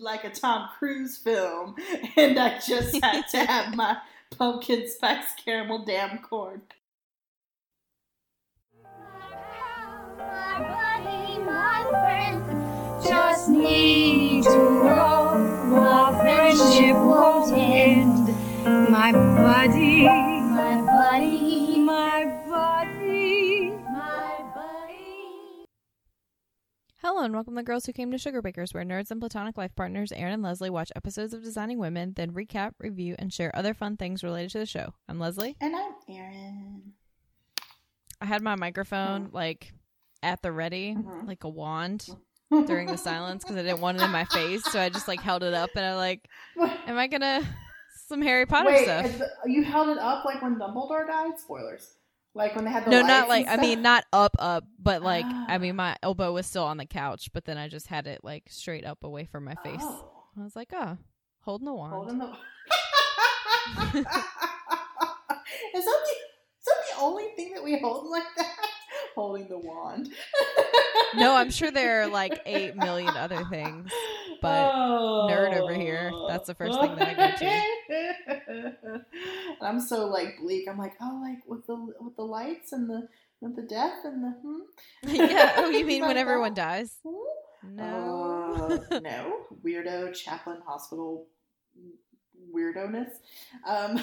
like a Tom Cruise film, and I just had to have my pumpkin spice caramel damn corn. My buddy, my friend, just need to know our friendship won't end. My buddy, and welcome the Girls Who Came to Sugar Bakers, where nerds and platonic life partners Erin and Leslie watch episodes of Designing Women, then recap, review, and share other fun things related to the show. I'm Leslie. And I'm Erin. I had my microphone like at the ready, Mhm. like a wand during the silence because I didn't want it in my face, so I just like held it up and I like, am I gonna some Harry Potter Wait, stuff? the- you held it up like when Dumbledore died? Spoilers. Like when they had the No, not like I mean not up up, but like I Ah. mean my elbow was still on the couch, but then I just had it like straight up away from my face. Oh. I was like, oh, holding the wand. Holding the. is that the is that the only thing that we hold like that? Holding the wand. No, I'm sure there are like eight million other things. but nerd over here, that's the first thing that I go to. and I'm so like bleak. I'm like, oh, like with the with the lights and the with the death and the hmm. yeah. Oh, you mean when everyone that? dies? Hmm? No. Uh, no. Weirdo chaplain hospital weirdoness. Um,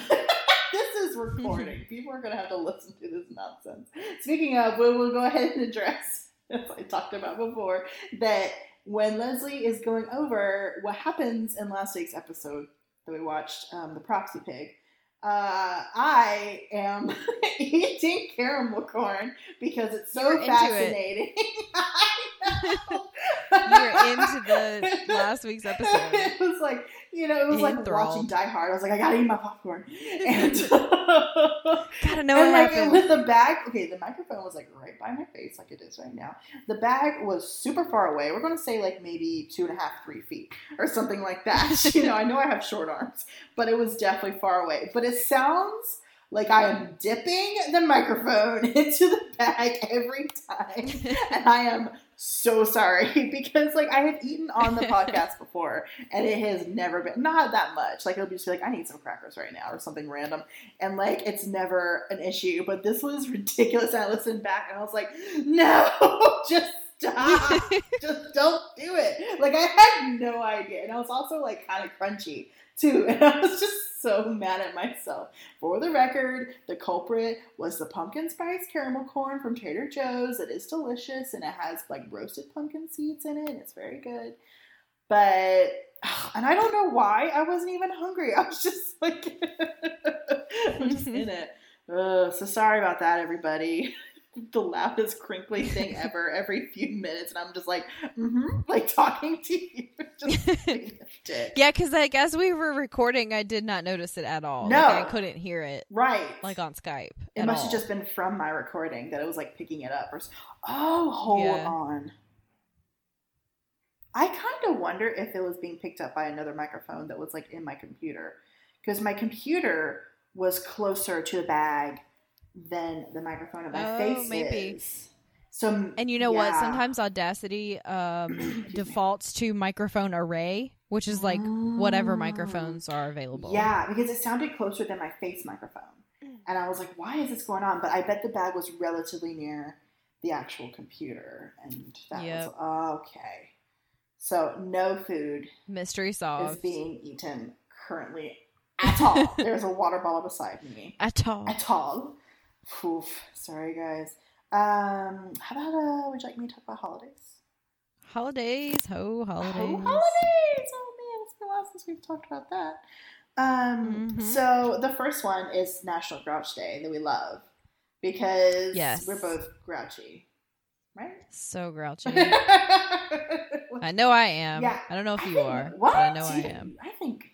this is recording. People are going to have to listen to this nonsense. Speaking of, we will go ahead and address, as I talked about before, that when Leslie is going over what happens in last week's episode that we watched, um, The Proxy Pig, uh, I am eating caramel corn because it's so You were into it. Fascinating. I know. You're into the last week's episode. it was like, you know, it was like watching Die Hard. I was like, I gotta eat my popcorn. And, Gotta know and what like happened. with the bag, okay, the microphone was like right by my face, like it is right now. The bag was super far away. We're gonna say like maybe two and a half, three feet or something like that. you know, I know I have short arms, but it was definitely far away. But it sounds like I am dipping the microphone into the bag every time and I am so sorry because like I have eaten on the podcast before and it has never been not that much. Like it'll just be like I need some crackers right now or something random, and like it's never an issue. But this was ridiculous. And I listened back and I was like, no, just stop, just don't do it. Like I had no idea, and I was also like kind of crunchy too, and I was just so mad at myself. For the record, the culprit was the pumpkin spice caramel corn from Trader Joe's. It is delicious and it has like roasted pumpkin seeds in it. It's very good. But, and I don't know why I wasn't even hungry. I was just like, I'm just in it. Ugh, so sorry about that, everybody. The loudest crinkly thing ever every few minutes, and I'm just like, mm-hmm, like talking to you. Just being a dick. yeah, because like as we were recording, I did not notice it at all. No. like, I couldn't hear it Right. like on Skype. It must all. have just been from my recording that it was like picking it up. Or oh, hold Yeah. on. I kind of wonder if it was being picked up by another microphone that was like in my computer, because my computer was closer to the bag than the microphone at my Oh, face maybe. is. So, And you know what? Sometimes Audacity um, defaults to microphone array, which is like whatever Oh. microphones are available. Yeah, because it sounded closer than my face microphone. And I was like, why is this going on? But I bet the bag was relatively near the actual computer. And that Yep. was okay. So no food Mystery solved is being eaten currently at all. There's a water bottle beside me. At all. At all. Oof. Sorry, guys. Um, how about, uh, would you like me to talk about holidays? Holidays, ho holidays. Oh, holidays! Oh man, it's been a while since we've talked about that. Um, Mhm. so the first one is National Grouch Day that we love because Yes. we're both grouchy, right? So grouchy. I know I am. Yeah, I don't know if you think- are, What? but I know I am. I think.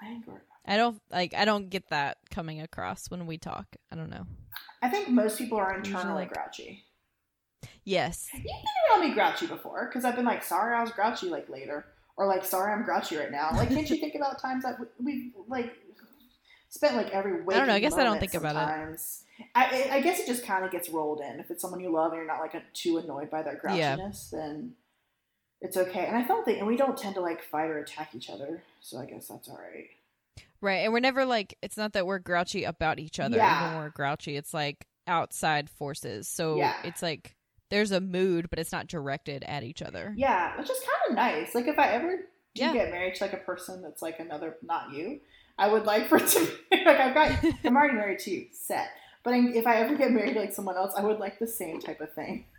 I think we're. I don't like. I don't get that coming across when we talk. I don't know. I think most people are internally Usually. grouchy. Yes. You've been around me grouchy before because I've been like, sorry, I was grouchy like later, or like, sorry, I'm grouchy right now. Like, can't you think about times that we- we've like spent like every week? I don't know, I guess I don't think about it. sometimes. I, I I guess it just kind of gets rolled in. If it's someone you love and you're not like a, too annoyed by their Yeah. grouchiness, then it's okay. And I don't think, and we don't tend to like fight or attack each other, so I guess that's all right. Right. And we're never like it's not that we're grouchy about each other Yeah. even when we're grouchy. It's like outside forces. So Yeah. it's like there's a mood, but it's not directed at each other. Yeah, which is kind of nice. Like if I ever do Yeah. get married to like a person that's like another, not you, I would like for it to be like I've got. I'm already married to you, set. But if I ever get married to like someone else, I would like the same type of thing.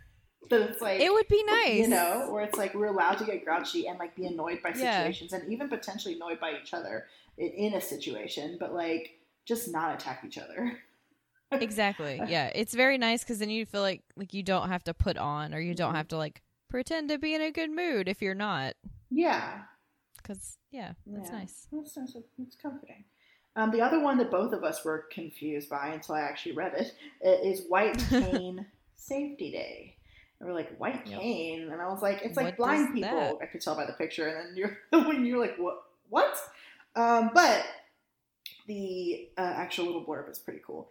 That it's like It would be nice. you know, where it's like we're allowed to get grouchy and like be annoyed by Yeah. situations and even potentially annoyed by each other in, a situation, but like just not attack each other. exactly. Yeah. It's very nice because then you feel like like you don't have to put on or you don't Mhm. have to like pretend to be in a good mood if you're not. Yeah, Because yeah, that's Yeah. nice. It's nice. It's comforting. Um, the other one that both of us were confused by until I actually read it i- is White Cane Safety Day. And we're like, White Yep. cane? And I was like, it's like What blind people. that? I could tell by the picture. And then you're when you're like, what? What? Um, but the uh, actual little blurb is pretty cool.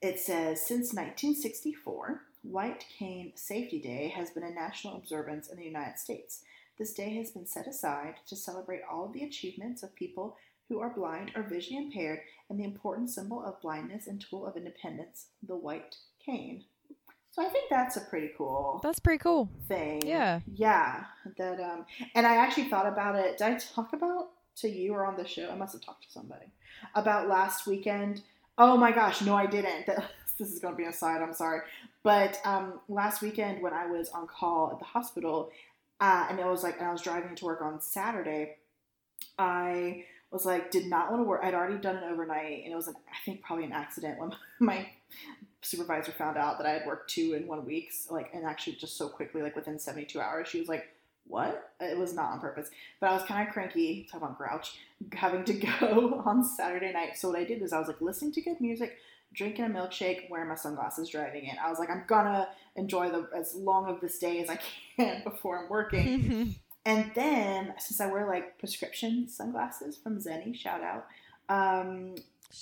It says, since 1964, White Cane Safety Day has been a national observance in the United States. This day has been set aside to celebrate all of the achievements of people who are blind or visually impaired and the important symbol of blindness and tool of independence, the white cane. So I think that's a pretty cool That's pretty cool. thing. Yeah. Yeah. That um and I actually thought about it. Did I talk about to you or on the show? I must have talked to somebody about last weekend. Oh my gosh, no I didn't. This is gonna be a side, I'm sorry. But um last weekend when I was on call at the hospital, uh, and it was like and I was driving to work on Saturday, I was like did not want to work. I'd already done an overnight and it was an I think probably an accident when my supervisor found out that I had worked two in one week, so, like, and actually just so quickly, like within 72 hours, she was like, what? It was not on purpose. But I was kind of cranky, talk about grouch, having to go on Saturday night. So what I did is I was like listening to good music, drinking a milkshake, wearing my sunglasses, driving it. I was like, I'm gonna enjoy the as long of this day as I can before I'm working. And then, since I wear like prescription sunglasses from Zenni, shout out, um,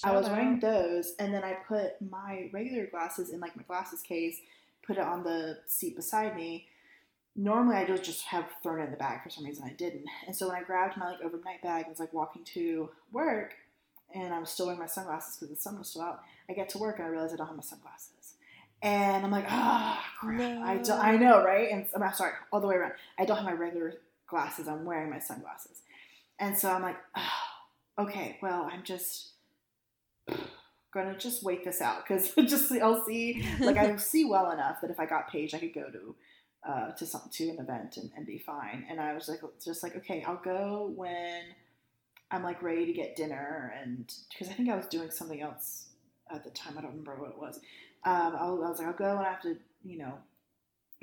I was Shout wearing those, and then I put my regular glasses in like my glasses case, put it on the seat beside me. Normally, I would just have thrown it in the bag. For some reason, I didn't. And so when I grabbed my like overnight bag and was like walking to work, and I was still wearing my sunglasses because the sun was still out. I get to work and I realize I don't have my sunglasses, and I'm like, ah, crap. I do, No. I know, right? And I'm sorry, all the way around. I don't have my regular glasses. I'm wearing my sunglasses, and so I'm like, oh, okay, well, I'm just gonna just wait this out because just I'll see like I see well enough that if I got paged, I could go to uh, to some to an event and, and be fine. And I was like, just like okay, I'll go when I'm like ready to get dinner, and because I think I was doing something else at the time. I don't remember what it was. Um, I, was, I was like, I'll go when I have to, you know,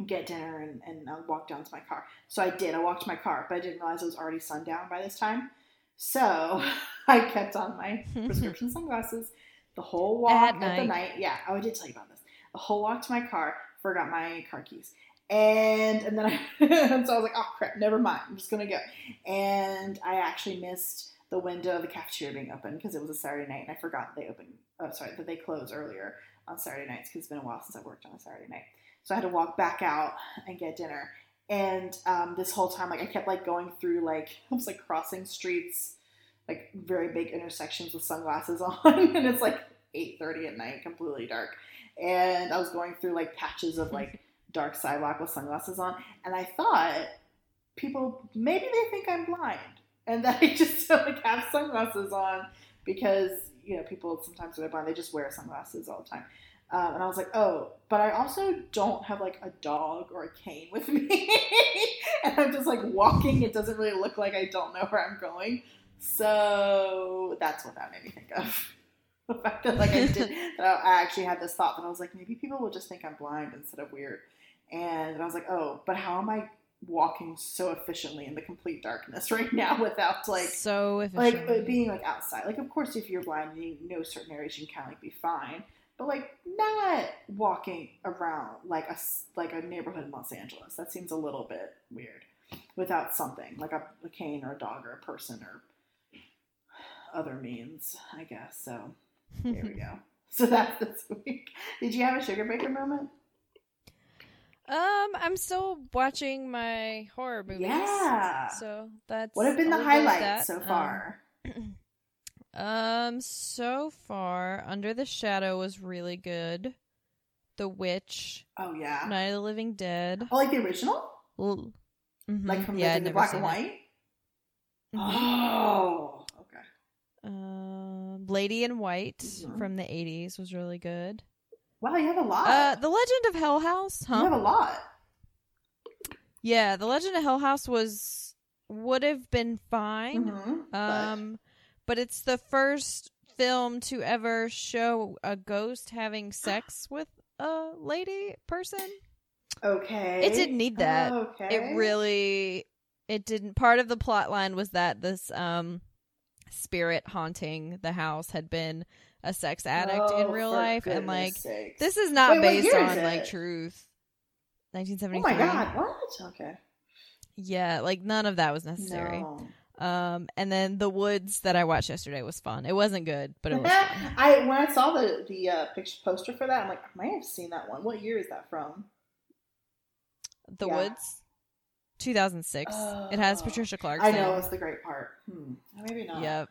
get dinner, and, and I'll walk down to my car. So I did. I walked to my car, but I didn't realize it was already sundown by this time. So I kept on my prescription sunglasses the whole walk At at, the night. night. Yeah, oh, I did tell you about this. The whole walk to my car, forgot my car keys. And and then I so I was like, oh crap, never mind. I'm just gonna go. And I actually missed the window of the cafeteria being open because it was a Saturday night, and I forgot they open. Oh, sorry, that they close earlier on Saturday nights because it's been a while since I worked on a Saturday night. So I had to walk back out and get dinner. And um, this whole time, like I kept like going through like I was like crossing streets, like very big intersections with sunglasses on, and it's like eight thirty at night, completely dark. And I was going through like patches of like dark sidewalk with sunglasses on, and I thought people maybe they think I'm blind, and that I just like have sunglasses on because you know people sometimes when they're blind they just wear sunglasses all the time. Um, and I was like, oh, but I also don't have like a dog or a cane with me. and I'm just like walking. It doesn't really look like I don't know where I'm going. So that's what that made me think of. The fact that like I did, I actually had this thought that I was like, maybe people will just think I'm blind instead of weird. And I was like, oh, but how am I walking so efficiently in the complete darkness right now without like so like efficient. uh, being like outside. Like, of course, if you're blind and you know certain areas, you can kind of like be fine. But like, not walking around like a like a neighborhood in Los Angeles. That seems a little bit weird without something like a, a cane or a dog or a person or other means, I guess. So there we go. So that's this week. Did you have a sugar baker moment? Um, I'm still watching my horror movies. Yeah. So that's What have been the I'll go with highlights so Um, far? Um, so far, Under the Shadow was really good. The Witch, oh yeah. Night of the Living Dead. Oh, like the original, L- Mhm. like from yeah, the, black and it. white. Mhm. Oh, okay. Um, Lady in White Mhm. from the '80s was really good. Wow, you have a lot. Uh, The Legend of Hell House, huh? You have a lot. Yeah, The Legend of Hell House was would have been fine. Mhm, but- Um, but it's the first film to ever show a ghost having sex with a lady person. okay. It didn't need that. Okay. It really it didn't part of the plot line was that this um spirit haunting the house had been a sex addict in Oh, real life and like sakes. this is not Wait, based on like truth. Oh my god! What? Okay. Yeah, like none of that was necessary. No. Um, and then the woods that I watched yesterday was fun. It wasn't good, but it was fun. I when I saw the the uh, picture poster for that, I'm like, I might have seen that one. What year is that from? The Yeah. woods, 2006. it has Oh. Patricia I Clarkson. know it's the great part. Hmm. Maybe not. Yep.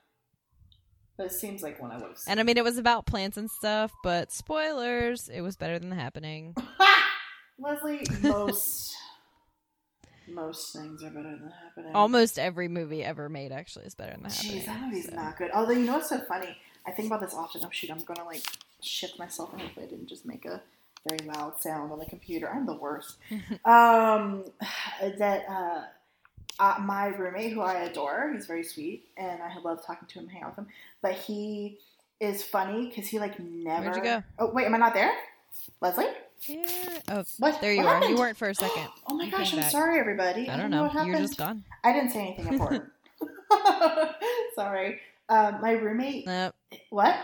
But it seems like one I would have seen. And I mean, it was about plants and stuff, but spoilers, it was better than the happening. Leslie, most most things are better than happening. Almost every movie ever made actually is better than the happening. Jeez, that movie's so. not good. Although you know what's so funny? I think about this often. Oh shoot, I'm gonna like shift myself and hopefully I didn't just make a very loud sound on the computer. I'm the worst. um, that uh, uh, my roommate, who I adore, he's very sweet, and I love talking to him, hang out with him. But he is funny because he like never. Where'd you go? Oh wait, am I not there, Leslie? Yeah. Oh, What? there you What are. happened? You weren't for a second. Oh my You gosh, I'm back. sorry, everybody. I don't know. what You're just gone. I didn't say anything important. sorry. Um, my roommate. Nope. What?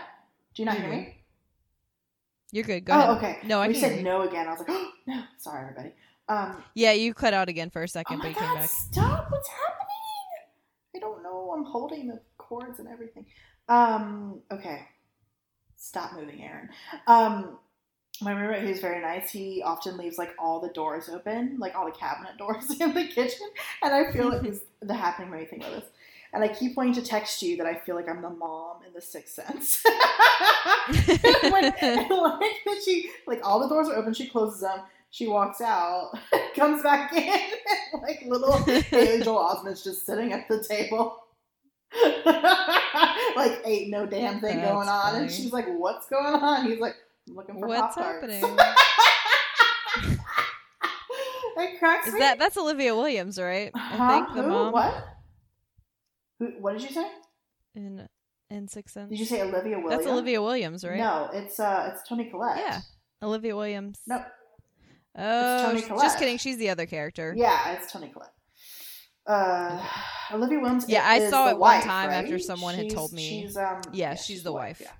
Do you not You're hear me? You're good. Go oh, ahead. okay. No, I we said no again. I was like, oh, no. Sorry, everybody. Um, Yeah, you cut out again for a oh second, my but you came god, back. stop! What's happening? I don't know. I'm holding the cords and everything. Um, okay. Stop moving, Erin. Um, my roommate, who's very nice, he often leaves like all the doors open, like all the cabinet doors in the kitchen, and I feel like he's the happening when you think of this. And I keep wanting to text you that I feel like I'm the mom in the Sixth Sense. when, when she like all the doors are open, she closes them. She walks out, comes back in, and like little Haley Joel Osment's just sitting at the table. like ain't no damn thing That's going on, and she's like, "What's going on?" He's like, "I'm looking for What's Pop-Tarts." happening? cracks Is me. that that's Olivia Williams, right? I Huh? think the Who? mom What? Who, what did you say? in in Sixth Sense. Did you say Olivia Williams? That's Olivia Williams, right? No, it's uh, it's Toni Collette. Yeah. Olivia Williams. No, Oh, Toni sh- Collette. just kidding. She's the other character. yeah, it's Toni Collette. Uh, Olivia Williams. Yeah, I saw the it one wife, time right? after someone had told me- She's um. Yeah, she's the wife. Yeah.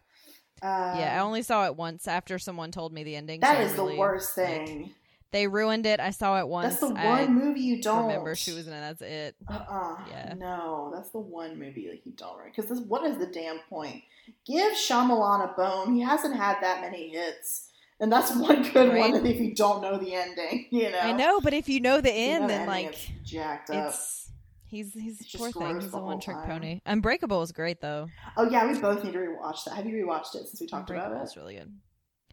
Um, yeah, I only saw it once after someone told me the ending. That so is really, the worst like, thing. they ruined it. I saw it once. That's the I one movie you don't remember she was in it. That's it. Uh-uh. Yeah. No, that's the one movie that you don't right. Because this, what is the damn point? Give Shyamalan a bone. He hasn't had that many hits, and that's one good Right. one. If you don't know the ending, you know. I know, but if you know the If you know end, the then ending, like it's jacked up. it's he's he's It's a poor thing. He's a one trick pony. Unbreakable is great though. Oh yeah, we both need to rewatch that. Have you rewatched it since we talked about it? it? is really good.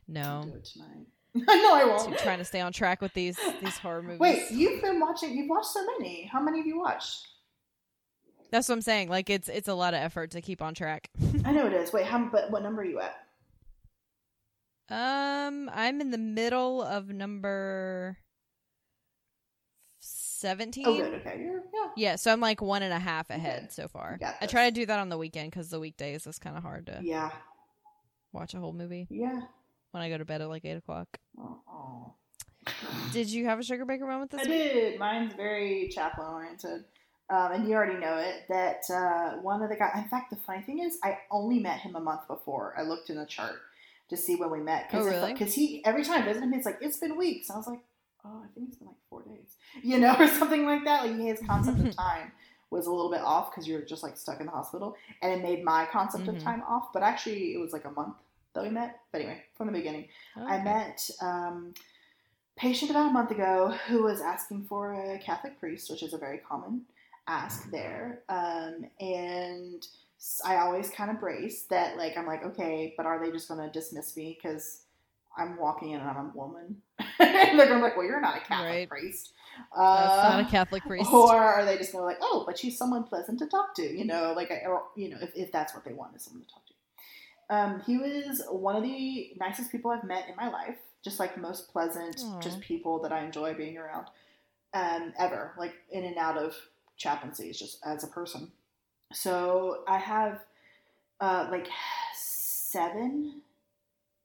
No, do it tonight. I know I so won't. trying to stay on track with these these horror movies. Wait, you've been watching. You've watched so many. How many have you watched? That's what I'm saying. Like it's it's a lot of effort to keep on track. I know it is. Wait, how? But what number are you at? Um, I'm in the middle of number seventeen. Oh, good. Okay, you're yeah. Yeah, so I'm like one and a half ahead so far. I try to do that on the weekend because the weekdays is kind of hard to Yeah, watch a whole movie yeah. when I go to bed at like eight o'clock. Oh. Did you have a sugar baker moment this I week? did. Mine's very chaplain oriented. Um, and you already know it that uh, one of the guys. In fact, the funny thing is, I only met him a month before. I looked in the chart to see when we met. Oh, really? Because he every time I visit him, it's like it's been weeks. I was like, oh, I think it's been like four days, you know, or something like that. Like his concept of time was a little bit off because you're just like stuck in the hospital, and it made my concept Mhm. of time off. But actually, it was like a month that we met. But anyway, from the beginning. Oh, I met um, patient about a month ago who was asking for a Catholic priest, which is a very common ask there. Um, and I always kind of brace that, like, I'm like, okay, but are they just going to dismiss me because I'm walking in and I'm a woman? and they're going to be like, well, you're not a Catholic Right. priest. That's Uh, not a Catholic priest. or are they just going to like, oh, but she's someone pleasant to talk to, you know, like, or, you know, if, if that's what they want is someone to talk to. Um, he was one of the nicest people I've met in my life, just like most pleasant, Aw. just people that I enjoy being around, um, ever, like in and out of chaplaincies, just as a person. So I have, uh, like seven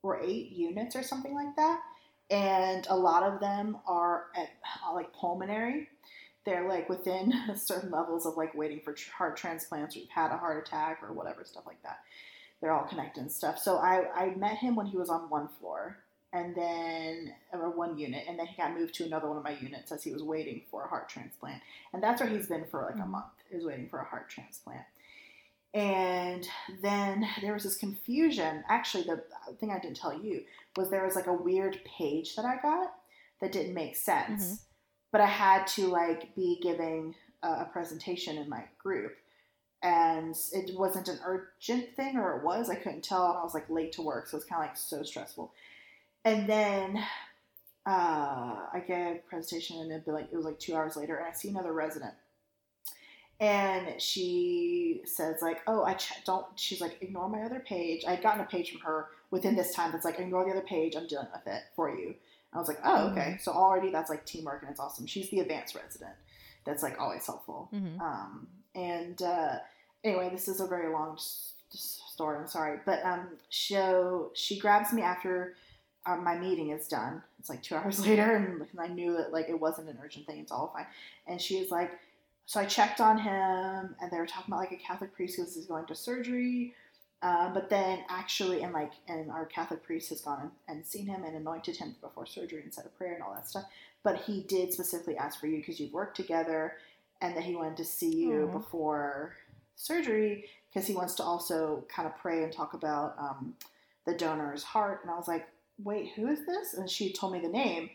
or eight units or something like that, and a lot of them are at uh, like pulmonary. They're like within certain levels of like waiting for heart transplants or you've had a heart attack or whatever stuff like that. They're all connected and stuff. So I, I met him when he was on one floor and then or one unit and then he got moved to another one of my units as he was waiting for a heart transplant. And that's where he's been for like a Mhm. month, is waiting for a heart transplant. And then there was this confusion. Actually, the thing I didn't tell you was there was like a weird page that I got that didn't make sense. Mhm. But I had to like be giving a, a presentation in my group, and it wasn't an urgent thing, or it was. I couldn't tell, and I was like late to work, so it was kind of like so stressful. And then uh, I gave a presentation, and it'd be like it was like two hours later, and I see another resident. And she says like oh i ch- don't she's like ignore my other page. I'd gotten a page from her within this time that's like ignore the other page i'm dealing with it for you. I was like oh okay. So already that's like teamwork and it's awesome. She's the advanced resident that's like always helpful. Mhm. um, and uh, anyway this is a very long s- s- story i'm sorry. But um, so she grabs me after uh, my meeting is done it's like two hours later and i knew that like it wasn't an urgent thing it's all fine and she is like so I checked on him, and they were talking about like a Catholic priest because he's going to surgery. Um, but then actually, and like, and our Catholic priest has gone and seen him and anointed him before surgery and said a prayer and all that stuff. But he did specifically ask for you because you've worked together, and that he wanted to see you Aw. before surgery because he wants to also kind of pray and talk about um, the donor's heart. And I was like, wait, who is this? And she told me the name,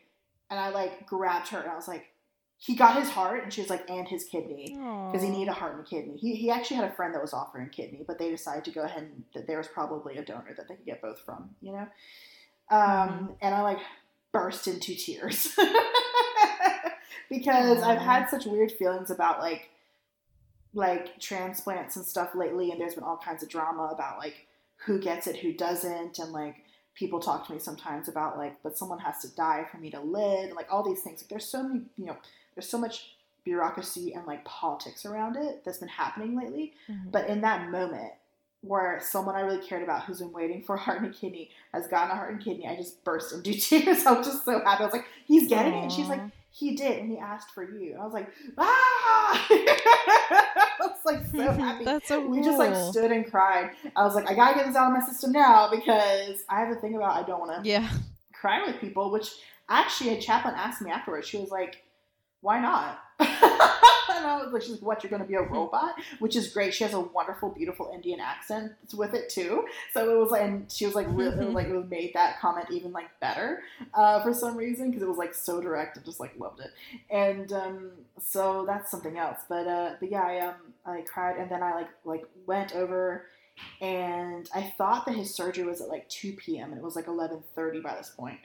and I like grabbed her and I was like, he got his heart, and she was like, and his kidney because he needed a heart and a kidney. He, he actually had a friend that was offering kidney, but they decided to go ahead and that there was probably a donor that they could get both from, you know. Um, And I like burst into tears because I've had such weird feelings about like like transplants and stuff lately, and there's been all kinds of drama about like who gets it, who doesn't, and like people talk to me sometimes about like, but someone has to die for me to live, and like all these things. Like, there's so many, you know, there's so much bureaucracy and like politics around it that's been happening lately. Mhm. But in that moment where someone I really cared about who's been waiting for a heart and a kidney has gotten a heart and kidney, I just burst into tears. I was just so happy. I was like, he's getting it. And she's like, he did, and he asked for you. And I was like, ah! I was like so happy. That's so we just like stood and cried. I was like, I gotta get this out of my system now because I have a thing about I don't want to Yeah. cry with people. Which actually, a chaplain asked me afterwards. She was like, "Why not?" And I was like, "She's what? You're gonna be a robot?" Which is great. She has a wonderful, beautiful Indian accent with it too. So it was like, and she was like, really, was like it was made that comment even like better uh, for some reason because it was like so direct. I just like loved it. And um, so that's something else. But uh, but yeah, I um I cried and then I like like went over and I thought that his surgery was at like 2 p.m. and it was like 11:30 by this point.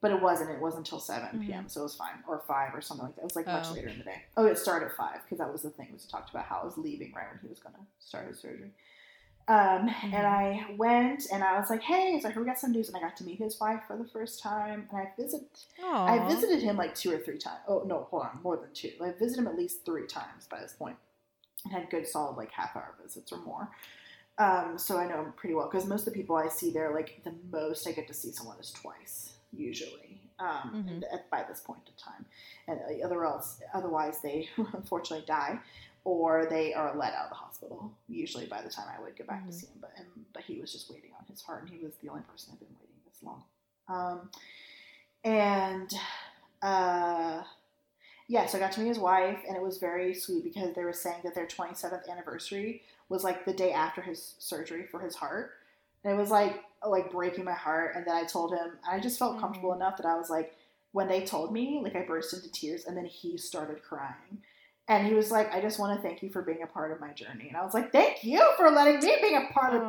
But it wasn't. It wasn't until 7 p.m. So it was fine, or five, or something like that. It was like much Oh. later in the day. Oh, it started at five because that was the thing. Was talked about how I was leaving right when he was gonna start his surgery. Um, Mhm. and I went and I was like, "Hey, so I heard we got some news," and I got to meet his wife for the first time. And I visit, I visited him like two or three times. Oh no, hold on, more than two. I visited him at least three times by this point, and had good solid like half hour visits or more. Um, so I know him pretty well because most of the people I see there, like the most I get to see someone is twice usually. Um, Mhm. at, by this point in time, and uh, other else, otherwise they unfortunately die, or they are let out of the hospital. Usually by the time I would go back to Mhm. see him, but and, but he was just waiting on his heart, and he was the only person I've been waiting this long. Um, and uh, yeah, so I got to meet his wife, and it was very sweet because they were saying that their 27th anniversary was like the day after his surgery for his heart. And it was like like breaking my heart. And then I told him, I just felt comfortable Mhm. enough that I was like, when they told me, like I burst into tears and then he started crying. And he was like, I just want to thank you for being a part of my journey. And I was like, thank you for letting me be a part of.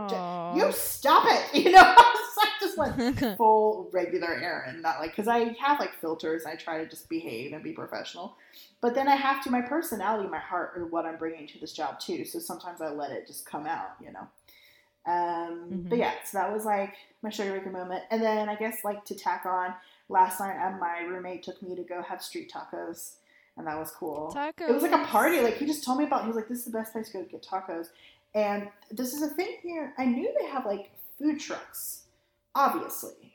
You stop it. You know, I was like, just like full regular Erin, not like, because I have like filters. I try to just behave and be professional. But then I have to, my personality, my heart are what I'm bringing to this job too. So sometimes I let it just come out, you know. Um, But Mhm. yeah, so that was like my sugar baker moment. And then I guess like to tack on, last night uh, my roommate took me to go have street tacos. And that was cool. Tacos. It was like a party. Like he just told me about. He was like, "This is the best place to go get tacos." And this is a thing here. I knew they have like food trucks, obviously,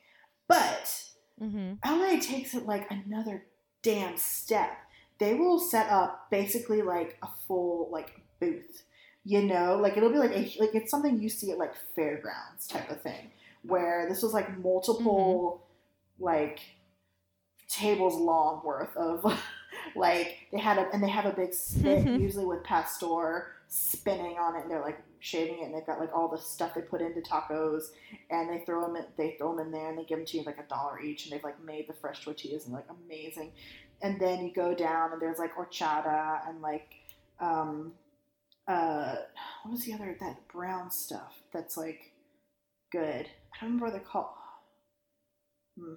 but mm-hmm. LA takes it like another damn step. They will set up basically like a full like booth. You know, like it'll be like a, like it's something you see at like fairgrounds type of thing, where this was like multiple like tables long worth of like they had a and they have a big spit usually with pastor spinning on it and they're like shaving it and they've got like all the stuff they put into tacos and they throw them in, they throw them in there and they give them to you like a dollar each and they've like made the fresh tortillas and like amazing. And then you go down and there's like horchata and like um uh what was the other that brown stuff that's like good i don't remember what they're called Hmm.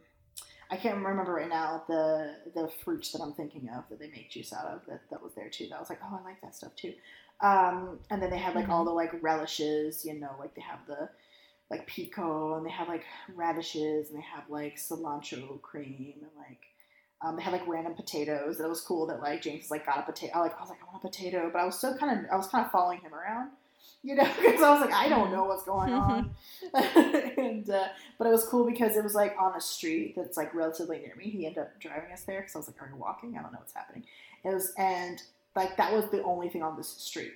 I can't remember right now the the fruits that I'm thinking of that they make juice out of that, that was there too. That was like, oh, I like that stuff too. Um, and then they had like all the like relishes, you know, like they have the like pico and they have like radishes and they have like cilantro cream and like um, they had like random potatoes. And it was cool that like James like got a potato. I like I was like I want a potato, but I was so kind of I was kind of following him around, you know, because I was like I don't know what's going on, and uh, but it was cool because it was like on a street that's like relatively near me. He ended up driving us there because I was like, "Are you walking?" I don't know what's happening. It was and like that was the only thing on this street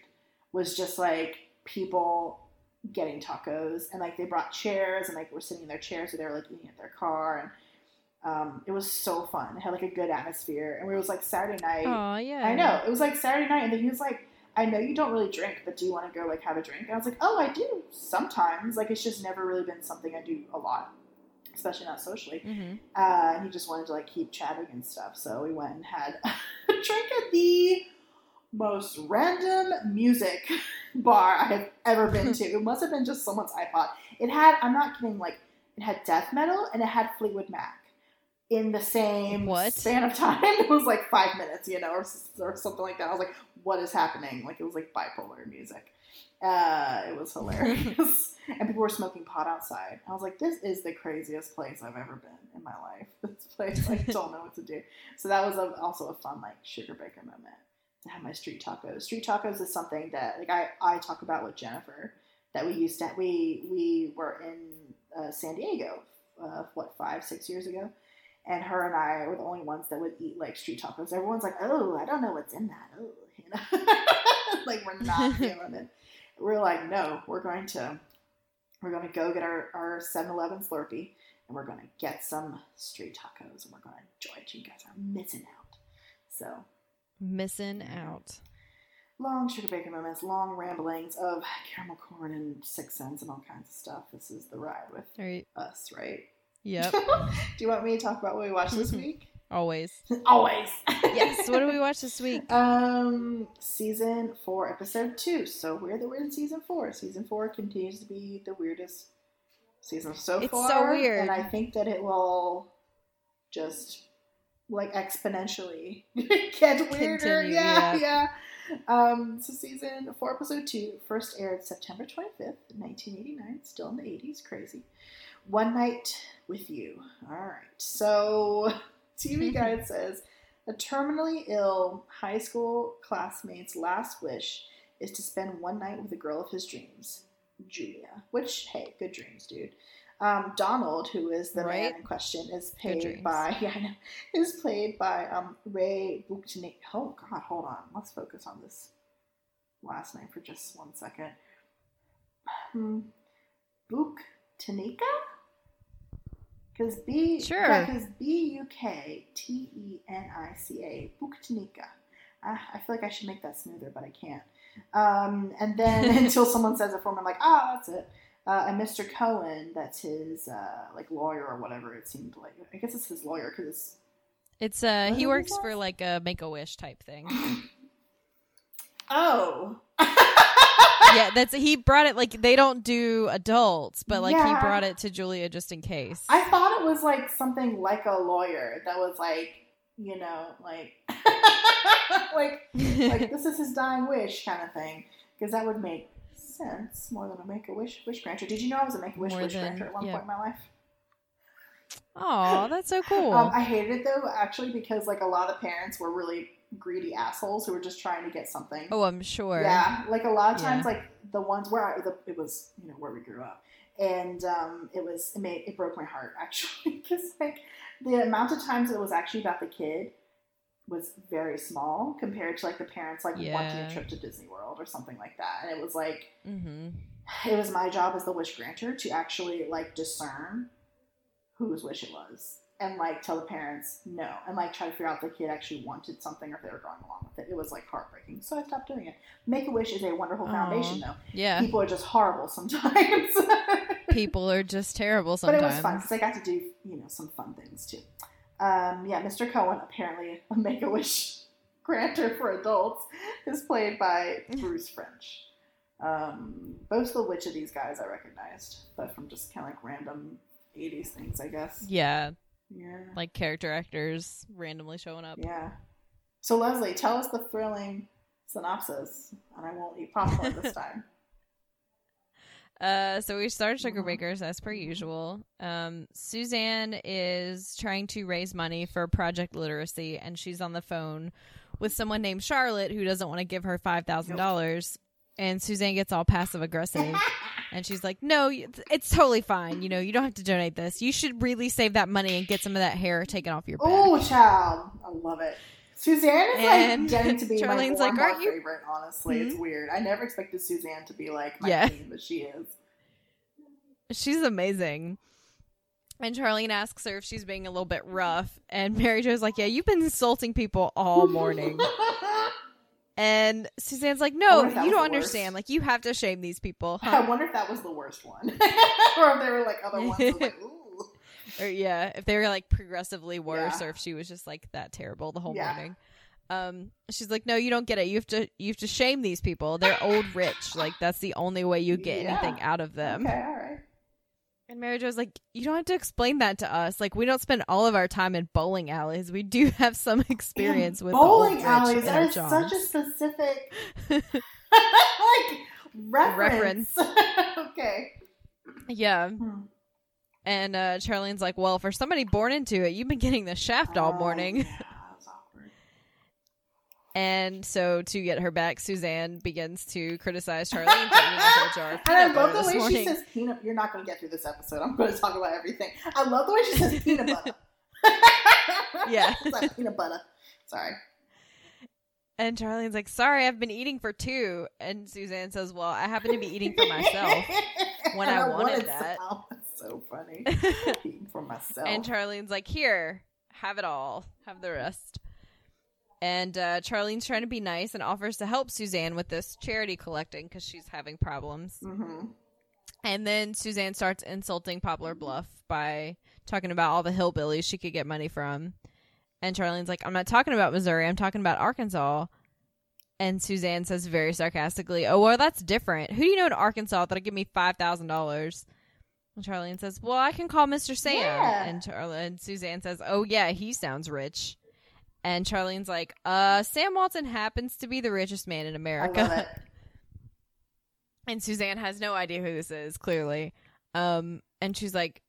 was just like people getting tacos and like they brought chairs and like we're sitting in their chairs or they were like eating at their car and um, it was so fun. It had like a good atmosphere and it was like Saturday night. Oh yeah. I know. It was like Saturday night, and then he was like, I know you don't really drink, but do you want to go like have a drink? And I was like, Oh, I do sometimes. Like it's just never really been something I do a lot, especially not socially. hmm Uh, and he just wanted to like keep chatting and stuff. So we went and had a drink at the most random music bar I have ever been to. It must have been just someone's iPod. It had, I'm not kidding, like it had death metal and it had Fleetwood Mac in the same What? span of time. It was like five minutes, you know, or, or something like that. I was like, what is happening? Like it was like bipolar music. Uh, it was hilarious. and people were smoking pot outside. I was like, this is the craziest place I've ever been in my life. This place, I don't know what to do. So that was a, also a fun like sugar baker moment to have my street tacos. Street tacos is something that like I, I talk about with Jennifer that we used to we we were in uh, San Diego uh, what five six years ago, and her and I were the only ones that would eat like street tacos. Everyone's like, oh, I don't know what's in that. Oh, you know, like we're not feeling it. We're like, no, we're going to we're going to go get our our 7-Eleven Slurpee and we're going to get some street tacos and we're going to enjoy it. You guys are missing out. So Missing out. long sugar baker moments, long ramblings of caramel corn and Sixth Sense and all kinds of stuff. This is the ride with right. us, right? Yep. Do you want me to talk about what we watched this week? Always. Always. Yes. What do we watch this week? Um, season four, episode two. So we're the we're in season four. Season four continues to be the weirdest season so It's far. so weird. and I think that it will just like exponentially get weirder. Continue, yeah, yeah. yeah. Um, so season four, episode two, first aired September twenty fifth, nineteen eighty nine. Still in the eighties, crazy. One night with you. All right. So TV Guide says a terminally ill high school classmate's last wish is to spend one night with the girl of his dreams, Julia. Which, hey, good dreams, dude. Um, Donald, who is the Right? man in question, is played by yeah, I know, is played by um, Ray Buchanan. Oh God, hold on. Let's focus on this last name for just one second. Hmm. Buktenica? Because B, Sure. because B U K T E N I C A, Buktenica. I, I feel like I should make that smoother, but I can't. Um, and then until someone says it for me, I'm like, ah, that's it. Uh, and Mr. Cohen, that's his uh, like lawyer or whatever. It seemed like I guess it's his lawyer because it's It's uh he works for like a make a wish type thing. Oh. yeah, that's he brought it like they don't do adults, but like Yeah. he brought it to Julia just in case. I thought it was like something like a lawyer that was like, you know, like, like, like this is his dying wish kind of thing, because that would make sense more than a make a wish wish granter. Did you know I was a make a wish wish granter at one yeah. point in my life? Oh, that's so cool. Um, I hated it though, actually, because like a lot of parents were really greedy assholes who were just trying to get something. oh, I'm sure. Yeah, like a lot of times, Yeah. like the ones where I, the, it was, you know, where we grew up, and um, it was it made it broke my heart actually because like the amount of times it was actually about the kid was very small compared to like the parents like wanting Yeah. a trip to Disney World or something like that, and it was like Mm-hmm. it was my job as the wish granter to actually like discern whose wish it was and like tell the parents no and like try to figure out if the kid actually wanted something or if they were going along with it. It was like heartbreaking. So I stopped doing it. Make a wish is a wonderful foundation though. Yeah. People are just horrible sometimes. People are just terrible sometimes. but it was fun because I got to do, you know, some fun things too. Um, yeah, Mr. Cohen, apparently a Make a Wish granter for adults, is played by Bruce French. Um, both of which of these guys I recognized, but from just kind of like random 80s things, I guess. Yeah, Yeah. like character actors randomly showing up. Yeah. So, Leslie, tell us the thrilling synopsis, and I won't eat popcorn this time. Uh, so we start Sugar Mhm. Bakers as per usual. Um, Suzanne is trying to raise money for Project Literacy, and she's on the phone with someone named Charlotte who doesn't want to give her five thousand dollars. And Suzanne gets all passive aggressive, and she's like, "No, it's totally fine. You know, you don't have to donate this. You should really save that money and get some of that hair taken off your back." Oh, child. I love it. Suzanne is And like getting to be Charlene's my like, "Aren't you-" favorite, honestly. It's hmm? weird. I never expected Suzanne to be like my Yeah. queen, but she is. She's amazing. And Charlene asks her if she's being a little bit rough, and Mary Jo's like, "Yeah, you've been insulting people all morning." And Suzanne's like, no, wonder if that you don't understand. Like, you have to shame these people. I wonder if that was the worst one. or if there were like other ones like, ooh. or, yeah, if they were like progressively worse, Yeah. or if she was just like that terrible the whole Yeah. morning. Um, she's like, no, you don't get it. You have to, you have to shame these people. They're old rich. Like, that's the only way you get Yeah. anything out of them. Okay, all right. And Mary Jo's like, you don't have to explain that to us. Like, we don't spend all of our time in bowling alleys. We do have some experience with bowling alleys. That is such a specific like reference. okay. yeah. Hmm. And uh, Charlene's like, well, for somebody born into it, you've been getting the shaft all Oh, morning. yeah, that was awkward. And so to get her back, Suzanne begins to criticize Charlene for eating a whole jar of And I love the way morning. she says peanut. You're not going to get through this episode. I'm going to talk about everything. I love the way she says peanut butter. Yeah. like peanut butter. Sorry. and Charlene's like, sorry, I've been eating for two. And Suzanne says, well, I happen to be eating for myself. when And I wanted some. that. That's so funny. Eating for myself. and Charlene's like, here, have it all. Have the rest. And uh, Charlene's trying to be nice and offers to help Suzanne with this charity collecting because she's having problems. hmm And then Suzanne starts insulting Poplar Bluff by talking about all the hillbillies she could get money from. And Charlene's like, I'm not talking about Missouri, I'm talking about Arkansas. And Suzanne says very sarcastically, Oh, well, that's different. Who do you know in Arkansas that'll give me $5,000? And Charlene says, Well, I can call Mr. Sam. Yeah. And, Char- and Suzanne says, Oh, yeah, he sounds rich. And Charlene's like, Uh, Sam Walton happens to be the richest man in I America. love it. and Suzanne has no idea who this is, clearly. Um, and she's like,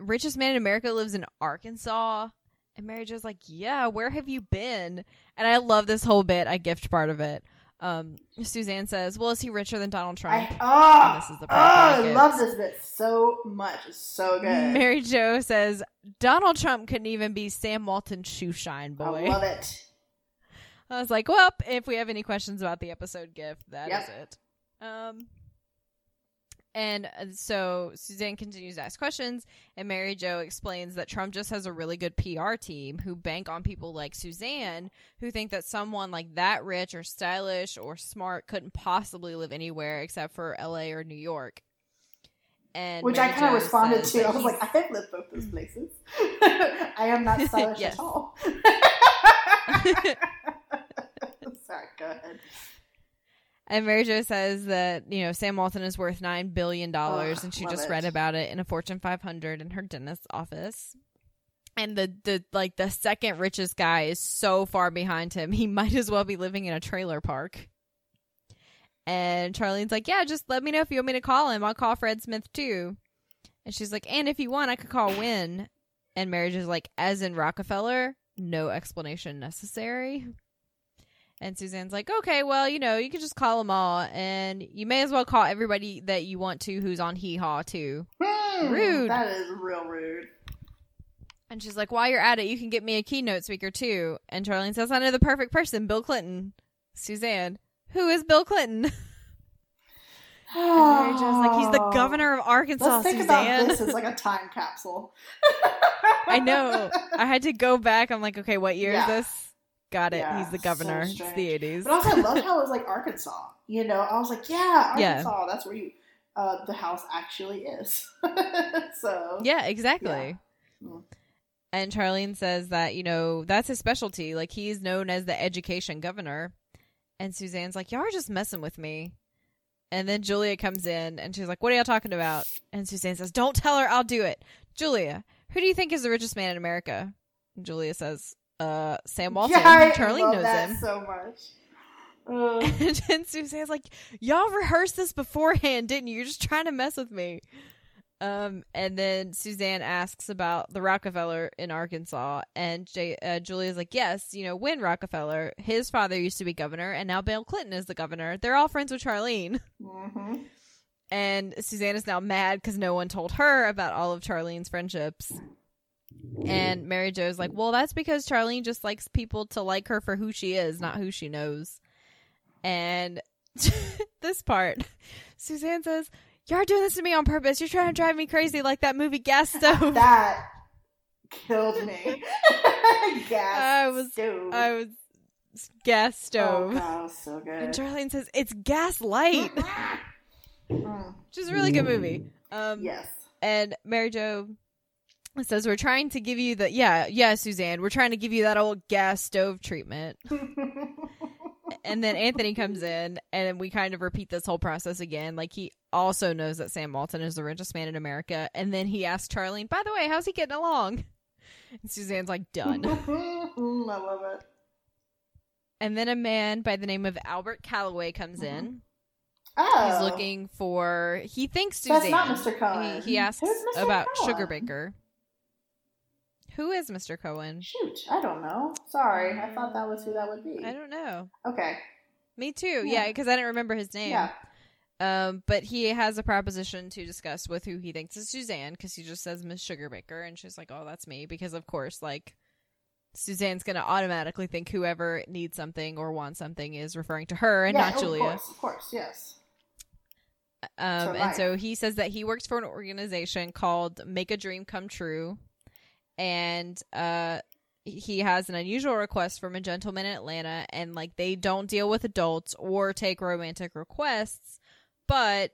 richest man in America lives in Arkansas. And Mary Jo's like, yeah, where have you been? And I love this whole bit. I gift part of it. Um, Suzanne says, well, is he richer than Donald Trump? I, oh, this is the oh, I love this bit so much. It's so good. Mary Jo says, Donald Trump couldn't even be Sam Walton's shoe shine boy. I love it. I was like, well, if we have any questions about the episode gift, that is Yep. it. Um, and uh, so Suzanne continues to ask questions, and Mary Jo explains that Trump just has a really good PR team who bank on people like Suzanne, who think that someone like that rich or stylish or smart couldn't possibly live anywhere except for LA or New York. And Which I kind of responded to. I was like, I have lived both those places. I am not stylish at all. Sorry, go ahead. And Mary Jo says that, you know, Sam Walton is worth $9 billion, Ugh, and she just it. read about it in a Fortune 500 in her dentist's office. And the, the, like, the second richest guy is so far behind him, he might as well be living in a trailer park. And Charlene's like, yeah, just let me know if you want me to call him. I'll call Fred Smith too. And she's like, and if you want, I could call Win. And Mary Jo's like, as in Rockefeller, no explanation necessary. And Suzanne's like, okay, well, you know, you can just call them all, and you may as well call everybody that you want to who's on Hee Haw too. Hmm, Rude. That is real rude. And she's like, while you're at it, you can get me a keynote speaker too. And Charlene says, I know the perfect person, Bill Clinton. Suzanne, who is Bill Clinton? And Jo's like, he's the governor of Arkansas, Let's think Suzanne. about this as like a time capsule. I know. I had to go back. I'm like, okay, what year Yeah. is this? Got it. Yeah, he's the so governor. it's the 80s. But also, I loved how it was like Arkansas. You know, I was like, yeah, Yeah. Arkansas. That's where you, uh, the house actually is. so Yeah, exactly. Yeah. Mm. And Charlene says that, you know, that's his specialty. Like he's known as the education governor. And Suzanne's like, Y'all are just messing with me. And then Julia comes in and she's like, What are y'all talking about? And Suzanne says, Don't tell her, I'll do it. Julia, who do you think is the richest man in America? And Julia says, Uh, Sam Walton. Yeah, love knows that him. so much. Ugh. And then Suzanne's like, Y'all rehearsed this beforehand, didn't you? You're just trying to mess with me. Um, and then Suzanne asks about the Rockefeller in Arkansas, and J- uh, Julia's like, "Yes, you know, when Rockefeller, his father used to be governor, and now Bill Clinton is the governor. They're all friends with Charlene." Mhm. And Suzanne is now mad because no one told her about all of Charlene's friendships. And Mary Jo's like, "Well, that's because Charlene just likes people to like her for who she is, not who she knows." And this part, Suzanne says, "You're doing this to me on purpose. You're trying to drive me crazy like that movie Gas Stove." That killed me. Gas I was- stove. I was gas Oh, stove. God, so good. and Charlene says, "It's Gaslight," which is a really good movie. Um, yes. And Mary Jo says, We're trying to give you the, yeah, yeah, Suzanne, we're trying to give you that old gas stove treatment. And then Anthony comes in, and we kind of repeat this whole process again. Like, he also knows that Sam Walton is the richest man in America. And then he asks Charlene, By the way, how's he getting along? And Suzanne's like, Done. Mm, I love it. and then a man by the name of Albert Calloway comes Mm-hmm. in. Oh. He's looking for, he thinks That's not Mr. Cohen. He, he asks about? Sugarbaker. Who is Mr. Cohen? Shoot, I don't know. Sorry, I thought that was who that would be. I don't know. Okay. Me too. Yeah. Yeah, because I didn't remember his name. Yeah. Um, but he has a proposition to discuss with who he thinks is Suzanne because he just says Miss Sugarbaker, and she's like, "Oh, that's me," because of course, like Suzanne's gonna automatically think whoever needs something or wants something is referring to her and yeah, not oh, Julia. Of course, of course, yes. Um, So and so he says that he works for an organization called Make a Dream Come True, and uh, he has an unusual request from a gentleman in Atlanta, and like they don't deal with adults or take romantic requests, but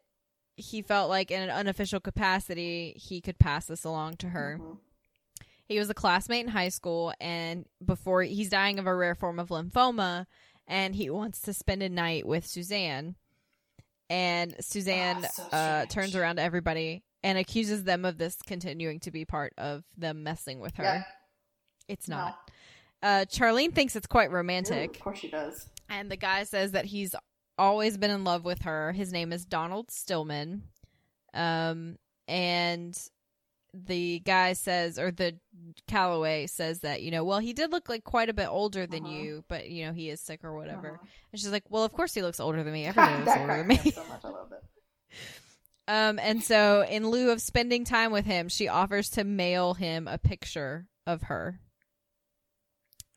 he felt like in an unofficial capacity he could pass this along to her. Mhm. He was a classmate in high school, and before he's dying of a rare form of lymphoma, and he wants to spend a night with Suzanne. And Suzanne Ah, so uh, turns around to everybody and accuses them of this continuing to be part of them messing with her. Yeah. It's No. not. Uh, Charlene thinks it's quite Ooh, romantic, of course she does. and the guy says that he's always been in love with her. His name is Donald Stillman. Um, and the guy says, or the Calloway says that, you know, well, he did look like quite a bit older than Uh-huh. you, but, you know, he is sick or whatever. Uh-huh. And she's like, well, of course he looks older than me. Everybody looks older than me. me so much. I love it. Um, and so in lieu of spending time with him, she offers to mail him a picture of her.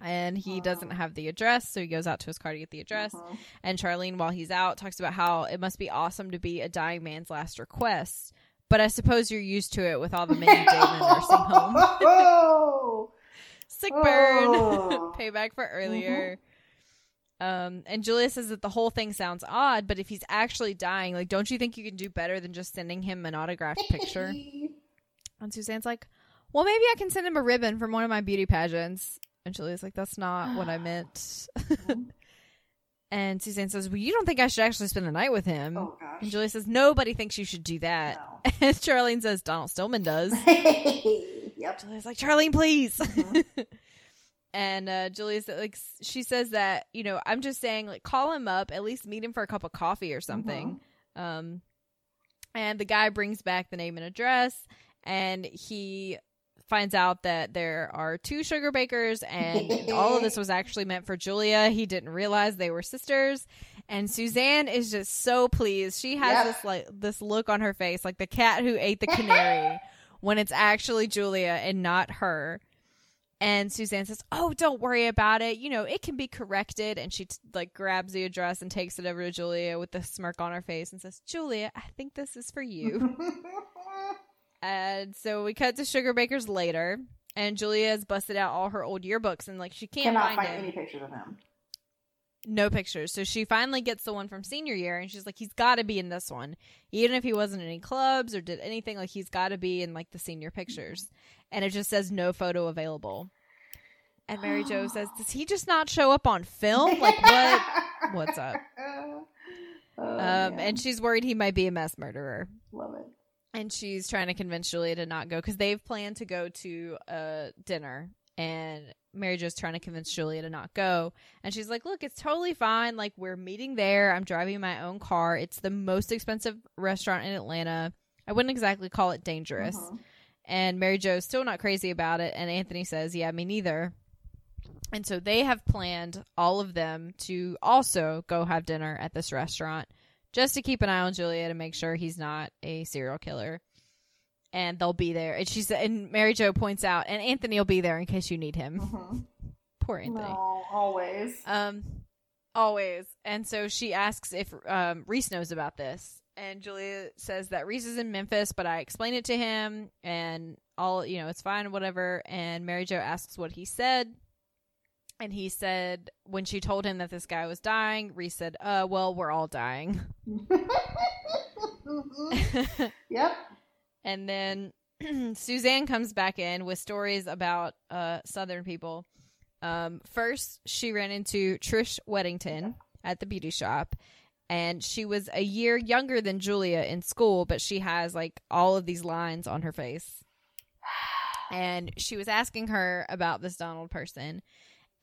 And he doesn't have the address, so he goes out to his car to get the address. Mhm. And Charlene, while he's out, talks about how it must be awesome to be a dying man's last request. But I suppose you're used to it with all the men you date in a nursing home. Sick burn. Oh. Payback for earlier. Um, and Julia says that the whole thing sounds odd, but if he's actually dying, like, don't you think you can do better than just sending him an autographed picture? And Suzanne's like, well, maybe I can send him a ribbon from one of my beauty pageants. And Julia's like, that's not what I meant. and Suzanne says, well, you don't think I should actually spend the night with him? oh gosh. And Julia says, nobody thinks you should do that. No. And Charlene says, Donald Stillman does. yep. Julia's like, Charlene, please. Mhm. And uh, Julia's like, she says that, you know, I'm just saying, like, call him up, at least meet him for a cup of coffee or something. Um, and the guy brings back the name and address, and he finds out that there are two Sugarbakers, and all of this was actually meant for Julia. He didn't realize they were sisters. And Suzanne is just so pleased. She has Yep. this like this look on her face, like the cat who ate the canary, when it's actually Julia and not her. And Suzanne says, "Oh, don't worry about it. You know, it can be corrected." And she t- like grabs the address and takes it over to Julia with a smirk on her face and says, "Julia, I think this is for you." and so we cut to Sugarbaker's later, and Julia has busted out all her old yearbooks and like she can't Cannot find, find any pictures of him. No pictures. So she finally gets the one from senior year, and she's like, "He's got to be in this one, even if he wasn't in any clubs or did anything. Like he's got to be in like the senior pictures." And it just says no photo available. And Mary Jo says, "Does he just not show up on film? Like what? What's up?" Oh, Um, and she's worried he might be a mass murderer. love it. And she's trying to convince Julia to not go because they've planned to go to a dinner. And Mary Jo's trying to convince Julia to not go. And she's like, Look, it's totally fine. Like, we're meeting there. I'm driving my own car. It's the most expensive restaurant in Atlanta. I wouldn't exactly call it dangerous. Mhm. And Mary Jo's still not crazy about it. And Anthony says, Yeah, me neither. And so they have planned all of them to also go have dinner at this restaurant just to keep an eye on Julia to make sure he's not a serial killer. And they'll be there. And she's and Mary Jo points out, and Anthony will be there in case you need him. Mhm. Poor Anthony. No, always. Um, always. And so she asks if um, Reese knows about this, and Julia says that Reese is in Memphis, but I explained it to him, and all you know, it's fine, whatever. And Mary Jo asks what he said, and he said when she told him that this guy was dying, Reese said, "Uh, well, we're all dying." Yep. And then Suzanne comes back in with stories about uh, Southern people. Um, first, she ran into Trish Weddington at the beauty shop, and she was a year younger than Julia in school, but she has like all of these lines on her face. And she was asking her about this Donald person,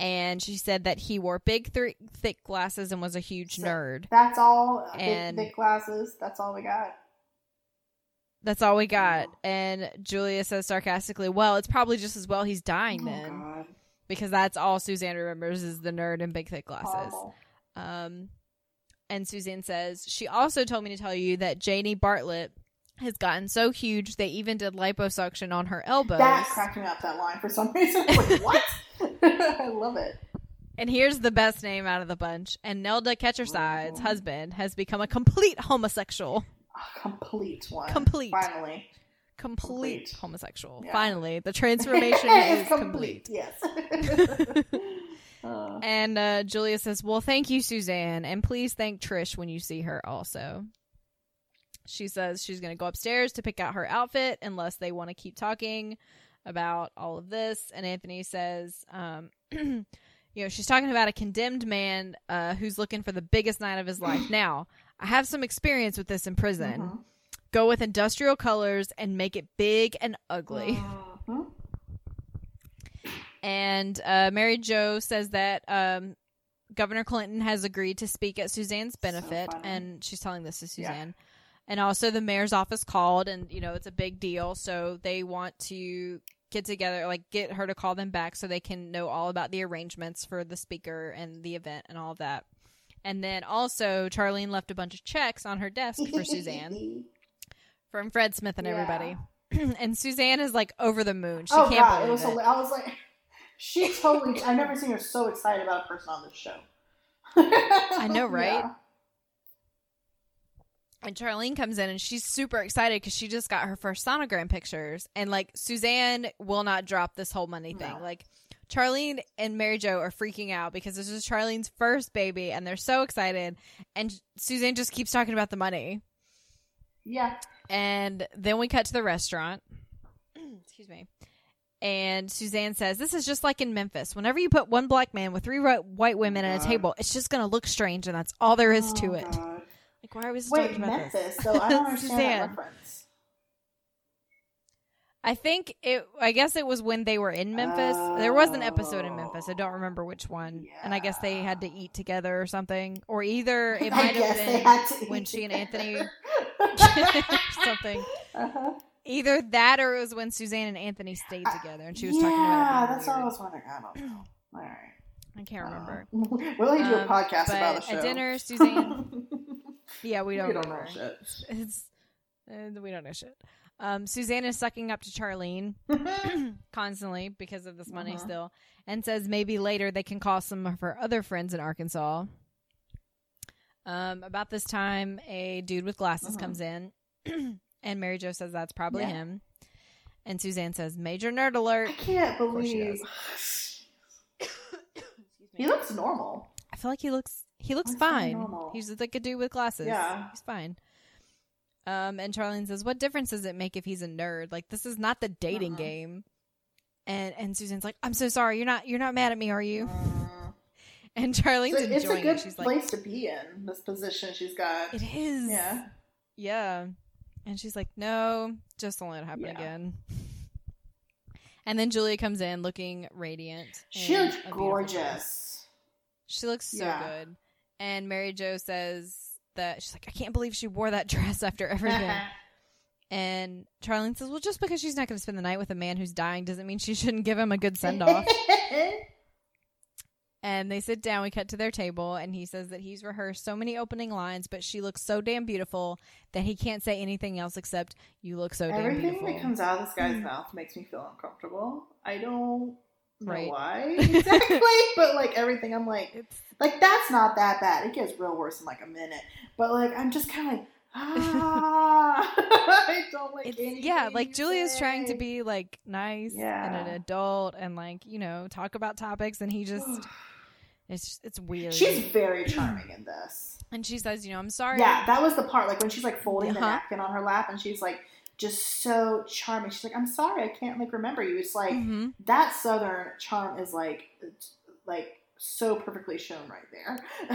and she said that he wore big, th- thick glasses and was a huge So- nerd. That's all. Big, thick glasses. That's all we got. That's all we got. And Julia says sarcastically, "Well, it's probably just as well he's dying Oh, then." God. because that's all Suzanne remembers is the nerd in big thick glasses. Horrible. Um, and Suzanne says she also told me to tell you that Janie Bartlett has gotten so huge they even did liposuction on her elbows. That cracked me up that line for some reason. Like, what? I love it. and here's the best name out of the bunch. And Nelda Ketcherside's husband has become a complete homosexual. A complete one. Complete. Finally. Complete, Complete. homosexual. Yeah. Finally, the transformation is complete. Yes. Uh, And uh, Julia says, Well, thank you, Suzanne. And please thank Trish when you see her also. She says she's going to go upstairs to pick out her outfit unless they want to keep talking about all of this. And Anthony says, um, You know, she's talking about a condemned man uh, who's looking for the biggest night of his life. Now, I have some experience with this in prison. mhm. Go with industrial colors and make it big and ugly. Mhm. And uh, Mary Jo says that um, Governor Clinton has agreed to speak at Suzanne's benefit, funny. and she's telling this to Yeah. Suzanne. And also, the mayor's office called, and you know it's a big deal, so they want to get together, like get her to call them back, so they can know all about the arrangements for the speaker and the event and all of that. And then also, Charlene left a bunch of checks on her desk for Suzanne from Fred Smith and Yeah. everybody. and Suzanne is like over the moon. She oh can't god, it believe was. hila- I was like, she totally. I've never seen her so excited about a person on this show. I know, right? And Charlene comes in and she's super excited because she just got her first sonogram pictures. And like Suzanne will not drop this whole money thing. No. Like Charlene and Mary Jo are freaking out because this is Charlene's first baby and they're so excited. And Suzanne just keeps talking about the money. Yeah. And then we cut to the restaurant. Excuse me. And Suzanne says, This is just like in Memphis. Whenever you put one black man with three white women at a table, it's just going to look strange, and that's all there is to Oh, it. God. Like, why are we still Wait, talking about Memphis. this? So I don't understand Suzanne. that reference. I think it. I guess it was when they were in Memphis. There was an episode in Memphis. I don't remember which one. And I guess they had to eat together or something, or either it might have been when she and Anthony something. uh-huh. Either that or it was when Suzanne and Anthony stayed together, and she was yeah, talking about. it being that's what I was wondering. I don't know. All right. I can't remember. Uh, we'll only do a Um, podcast about the show. at dinner, Suzanne. Yeah, we don't. we don't know shit. It's uh, we don't know shit. Um, Suzanne is sucking up to Charlene constantly because of this money Uh-huh. still, and says maybe later they can call some of her other friends in Arkansas. Um, about this time, a dude with glasses Uh-huh. comes in, and Mary Jo says that's probably Yeah. him. And Suzanne says, "Major nerd alert." I can't believe he looks normal. I feel like he looks he looks fine. normal. He's like a dude with glasses. Yeah. he's fine. Um, and Charlene says, "What difference does it make if he's a nerd? Like this is not the dating Uh-huh. game." And and Susan's like, "I'm so sorry. You're not you're not mad at me, are you?" Uh, And Charlene's so it's a good it. She's like, place to be in. This position she's got. "It is." Yeah. Yeah. And she's like, "No, just don't let it happen Yeah. again." And then Julia comes in looking radiant. She looks a beautiful dress. gorgeous. She looks so Yeah. good. And Mary Jo says that she's like, I can't believe she wore that dress after everything. and Charlene says, Well, just because she's not going to spend the night with a man who's dying doesn't mean she shouldn't give him a good send off. and they sit down. We cut to their table, and he says that he's rehearsed so many opening lines, but she looks so damn beautiful that he can't say anything else except, You look so damn beautiful. Everything that comes out of this guy's hmm. mouth makes me feel uncomfortable. I don't Right. why exactly, but like everything, I'm like, it's like that's not that bad. It gets real worse in like a minute, but like I'm just kind of like, ah, I don't like it's anything. yeah like julia's trying to be like nice yeah. and an adult and like you know talk about topics and he just it's it's weird She's very charming in this. and she says you know i'm sorry Yeah, that was the part. Like when she's like folding the Uh-huh. napkin on her lap, and she's like just so charming. She's like, "I'm sorry, I can't like remember you." It's like hmm that southern charm is like like so perfectly shown right there.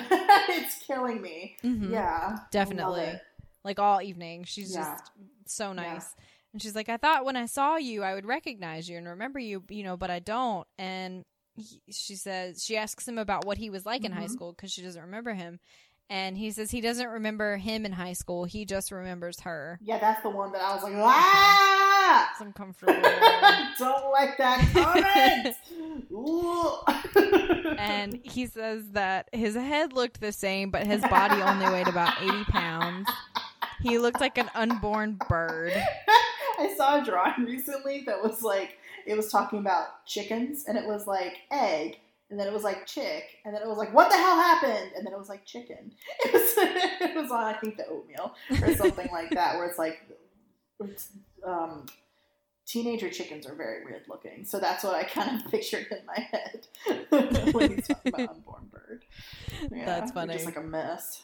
it's killing me. hmm Yeah, Definitely. like all evening she's Yeah. just so Yeah. nice and she's like i thought when i saw you i would recognize you and remember you you know but i don't and he, she says she asks him about what he was like in high Mhm. school because she doesn't remember him and he says he doesn't remember him in high school he just remembers her Yeah, that's the one that I was like, ah, it's uncomfortable don't like that comment. And he says that his head looked the same, but his body only weighed about 80 pounds. He looked like an unborn bird. I saw a drawing recently that was like it was talking about chickens and it was like egg and then it was like chick and then it was like what the hell happened and then it was like chicken. It was it was on I think the oatmeal or something like that where it's like it's, um teenager chickens are very weird looking. So that's what I kind of pictured in my head when he's talking about unborn bird. Yeah, That's funny. Just like a mess.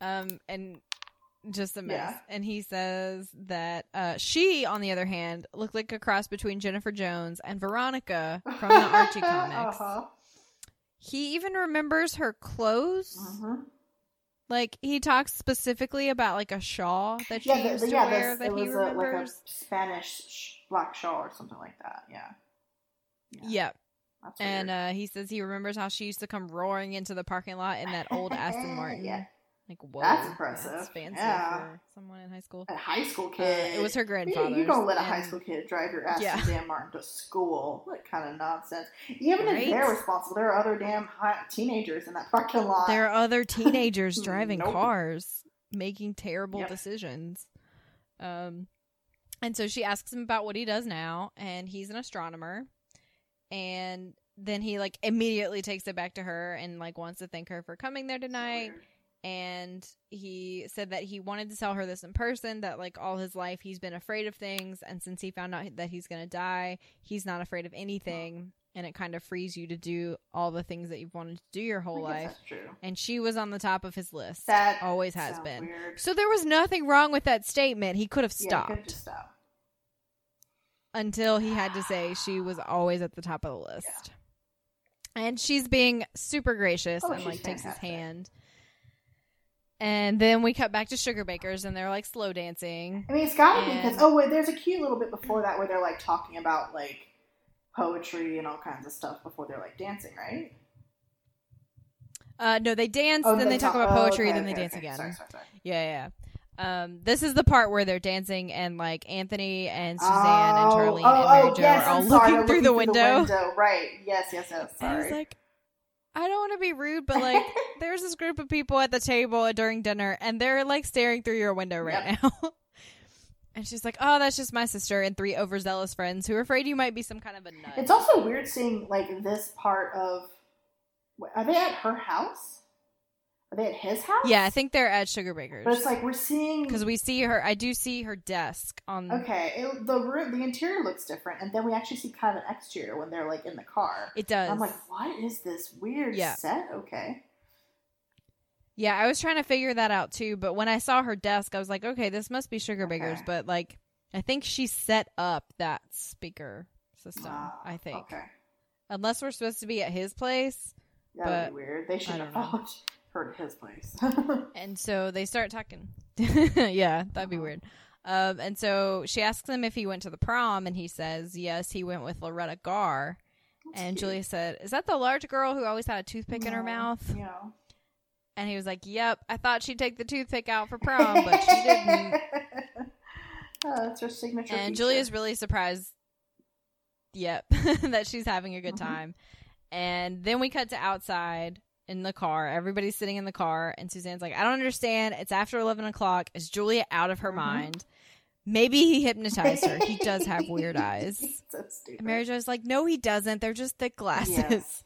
Um, and just a mess. Yeah. And he says that uh, she, on the other hand, looked like a cross between Jennifer Jones and Veronica from the Archie comics. Uh-huh. He even remembers her clothes. Mhm. Like he talks specifically about like a shawl that she Yeah, used the, to yeah, wear this, that it he was a, like a remembers. Spanish black shawl or something like that. Yeah. yeah. That's And uh, he says he remembers how she used to come roaring into the parking lot in that old Aston Martin. Yeah. Like, whoa. That's impressive. That's fancy Yeah. for someone in high school. a high school Uh, kid. it was her grandfather's. You don't let a high school kid drive your ass Yeah. Dan Martin to school. What kind of nonsense? Even if they're responsible, there are other damn high teenagers in that fucking lot. There are other teenagers driving Nope. cars, making terrible Yep. decisions. Um, and so she asks him about what he does now, and he's an astronomer. And then he like immediately takes it back to her and like wants to thank her for coming there tonight. And he said that he wanted to tell her this in person that like all his life he's been afraid of things and since he found out that he's going to die he's not afraid of anything and it kind of frees you to do all the things that you've wanted to do your whole life. And she was on the top of his list. That always has been. Weird. So there was nothing wrong with that statement. He could have stopped just stop. until he had to say she was always at the top of the list. And she's being super gracious Oh, and like takes his hand. And then we cut back to Sugarbakers and they're like slow dancing. I mean, it's gotta be because oh wait, there's a cute little bit before that where they're like talking about like poetry and all kinds of stuff before they're like dancing, right? Uh, no, they dance, Oh, then they talk about oh, poetry, okay, then they okay, dance okay. again. Sorry, sorry, sorry. Yeah, yeah. Um, this is the part where they're dancing and like Anthony and Suzanne and Oh, Charlene oh, and Mary oh, Jo yes, are all I'm sorry, looking they're through the window. Right. Yes, yes, yes. And I Sorry. was like, I don't want to be rude, but like, there's this group of people at the table during dinner, and they're like staring through your window right now. and she's like, "Oh, that's just my sister and three overzealous friends who are afraid you might be some kind of a nut." it's also weird seeing like this part of. Are they at her house? Are they at his house? yeah, I think they're at Sugar But it's like we're seeing because we see her. I do see her desk on. Okay, it, the room, the interior looks different, and then we actually see kind of an exterior when they're like in the car. It does. I'm like, what is this weird Yeah. set? Okay, Yeah, I was trying to figure that out too, but when I saw her desk, I was like, okay, this must be Sugarbakers, but like, I think she set up that speaker system. Ah, I think, Okay, unless we're supposed to be at his place, that would be weird. They should have followed her to his place. and so they start talking. yeah, that'd be Uh-huh. weird. Um, and so she asks him if he went to the prom, and he says yes, he went with Loretta Gar. That's and cute. Julia said, "Is that the large girl who always had a toothpick in her mouth?" Yeah. And he was like, "Yep, I thought she'd take the toothpick out for prom, but she didn't." oh, that's her signature. and feature. Julia's really surprised. Yep, that she's having a good Mhm. time. And then we cut to outside in the car. Everybody's sitting in the car, and Suzanne's like, "I don't understand. It's after eleven o'clock. Is Julia out of her Mhm. mind? Maybe he hypnotized her. He does have weird eyes." so. And Mary Jo's like, "No, he doesn't. They're just thick glasses."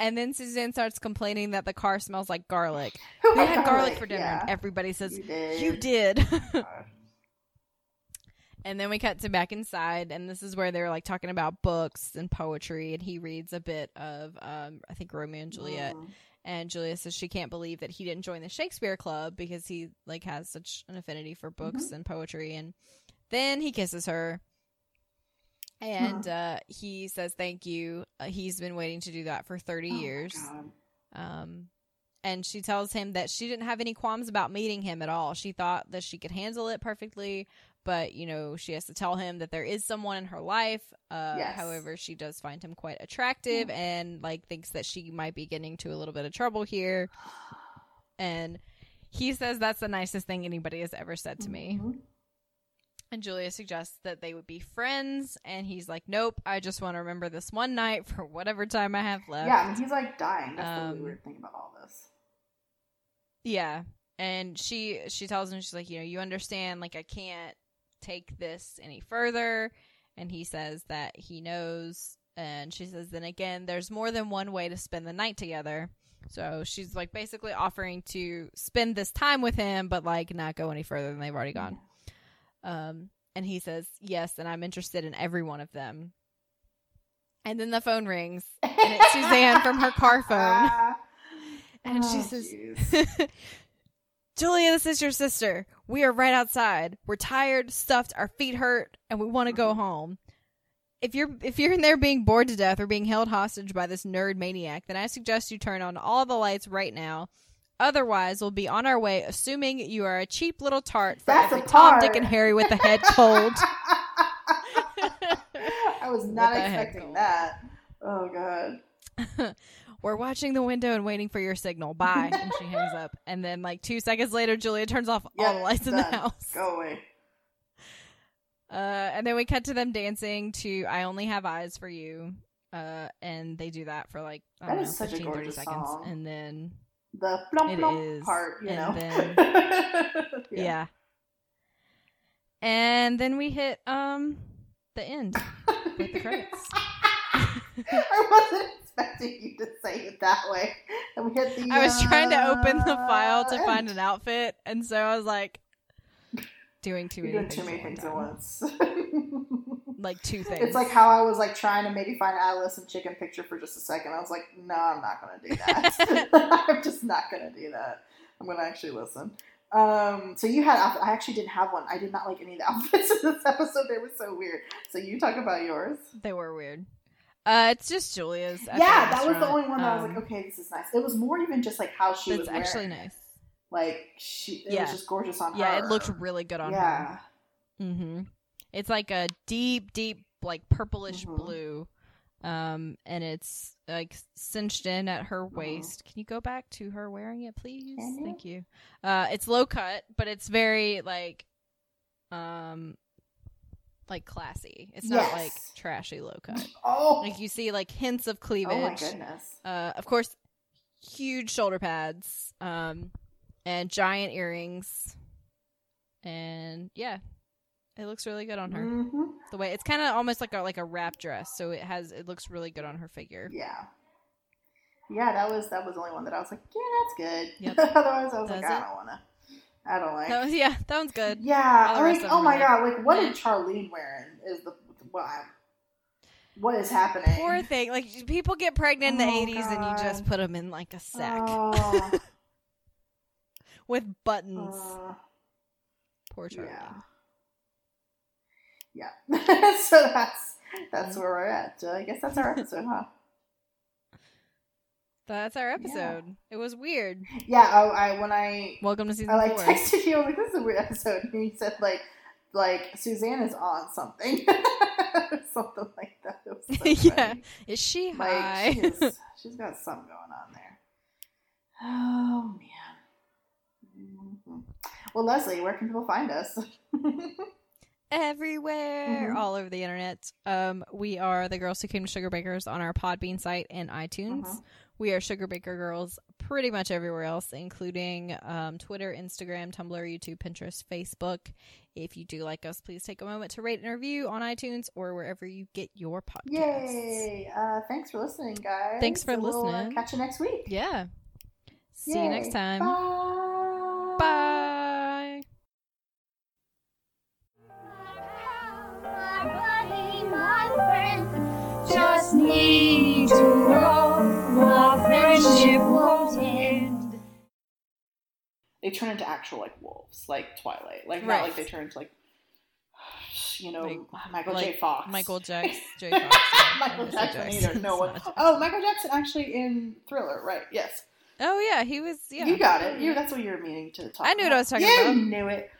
And then Suzanne starts complaining that the car smells like garlic. We had garlic for dinner, Yeah. and everybody says, You did. "You did." And then we cut to back inside, and this is where they're like talking about books and poetry. And he reads a bit of, um, I think, Romeo and Juliet. And Julia says she can't believe that he didn't join the Shakespeare Club because he like has such an affinity for books Mm-hmm. and poetry. And then he kisses her, and uh, he says thank you. Uh, he's been waiting to do that for thirty Oh years. Um, and she tells him that she didn't have any qualms about meeting him at all. She thought that she could handle it perfectly, but you know she has to tell him that there is someone in her life. Uh, Yes. However, she does find him quite attractive and like thinks that she might be getting into a little bit of trouble here. And he says that's the nicest thing anybody has ever said to me. Mhm. And Julia suggests that they would be friends, and he's like, "Nope, I just want to remember this one night for whatever time I have left." Yeah, I mean, he's like dying. That's the Um, really weird thing about all this. Yeah. And she she tells him she's like, you know, you understand like I can't take this any further and he says that he knows and she says then again there's more than one way to spend the night together. So she's like basically offering to spend this time with him but like not go any further than they've already gone. Um and he says, "Yes, and I'm interested in every one of them." And then the phone rings and it's Suzanne from her car phone. And she Oh, says, jeez. Julia, this is your sister. We are right outside. We're tired, stuffed, our feet hurt, and we want to go mm-hmm. home. If you're if you're in there being bored to death or being held hostage by this nerd maniac, then I suggest you turn on all the lights right now. Otherwise, we'll be on our way, assuming you are a cheap little tart for That's every Tom. Dick, and Harry with a head cold. I was not With the head expecting that. Oh god. We're watching the window and waiting for your signal. Bye. And she hangs up. And then, like two seconds later, Julia turns off all the lights in the house. Go away. Uh, and then we cut to them dancing to "I Only Have Eyes for You," uh, and they do that for like I don't know, such 15, 30 gorgeous seconds, song. and then The plump is. part, you And know. then- yeah. yeah. and then we hit um the end with the credits. I wasn't expecting you to say it that way. And we hit the. I was trying to open the file to uh, find an outfit, and so I was like doing too many doing too things many at things at once. like two things. It's like how I was like trying to maybe find an adolescent chicken picture for just a second. I was like, no, I'm not gonna do that. I'm just not gonna do that. I'm gonna actually listen. Um, so you had I actually didn't have one. I did not like any of the outfits in this episode. They were so weird. So you talk about yours. they were weird. Uh, it's just Julia's. yeah, that was the only one that I was Um, like, okay, this is nice. It was more even just like how she was actually wearing it. nice. Like she, it Yeah. was just gorgeous on her. Yeah, it looked really good on her. yeah. Mm-hmm. It's like a deep, deep, like purplish Mhm. blue. Um, and it's like cinched in at her waist. Can you go back to her wearing it, please? Thank you. Uh, it's low cut, but it's very like, um, like classy. It's not Yes. like trashy low cut. Oh, Like you see like hints of cleavage. oh my goodness. Uh, of course, huge shoulder pads. Um, and giant earrings. And yeah, it looks really good on her hmm the way it's kind of almost like a like a wrap dress so it has it looks really good on her figure Yeah. Yeah, that was that was the only one that I was like, yeah, that's good. Yep. Otherwise, I was like, That's I it. don't wanna. I don't like. that was yeah that one's good yeah, like oh my god, like what meh. is Charlene wearing? Is the what? What is happening? poor thing like people get pregnant in the Oh, 80s and you just put them in like a sack Oh, with buttons uh, poor Charlene. yeah. Yeah. so that's that's where we're at. I guess that's our episode, huh? That's our episode it was weird Yeah. I, I when I welcome to season I like four texted you. Like, "This is a weird episode," and you said like, "Like Suzanne is on something, something like that." It was so yeah is she Like high she's, she's got something going on there. Oh man. Mhm. Well, Leslie, where can people find us? everywhere Mhm. all over the internet um we are the girls who came to sugar bakers on our podbean site and itunes Mhm. We are sugar baker girls pretty much everywhere else including um, twitter instagram tumblr youtube pinterest facebook if you do like us please take a moment to rate and review on itunes or wherever you get your podcasts Yay! Uh, thanks for listening, guys. Thanks for And we'll, uh, listening. catch you next week. yeah see you next time Bye. bye My buddy, my friend, just need They turn into actual like wolves, like Twilight. Like Right. not like they turn into like you know Like- Michael like J. Fox. michael jackson j Fox. Michael Jackson Jackson. either. No one. Oh, Michael Jackson actually in Thriller, right? Yes. oh yeah he was yeah You got it. You that's what you were meaning to talk. About. I knew what I was talking you about. You knew it.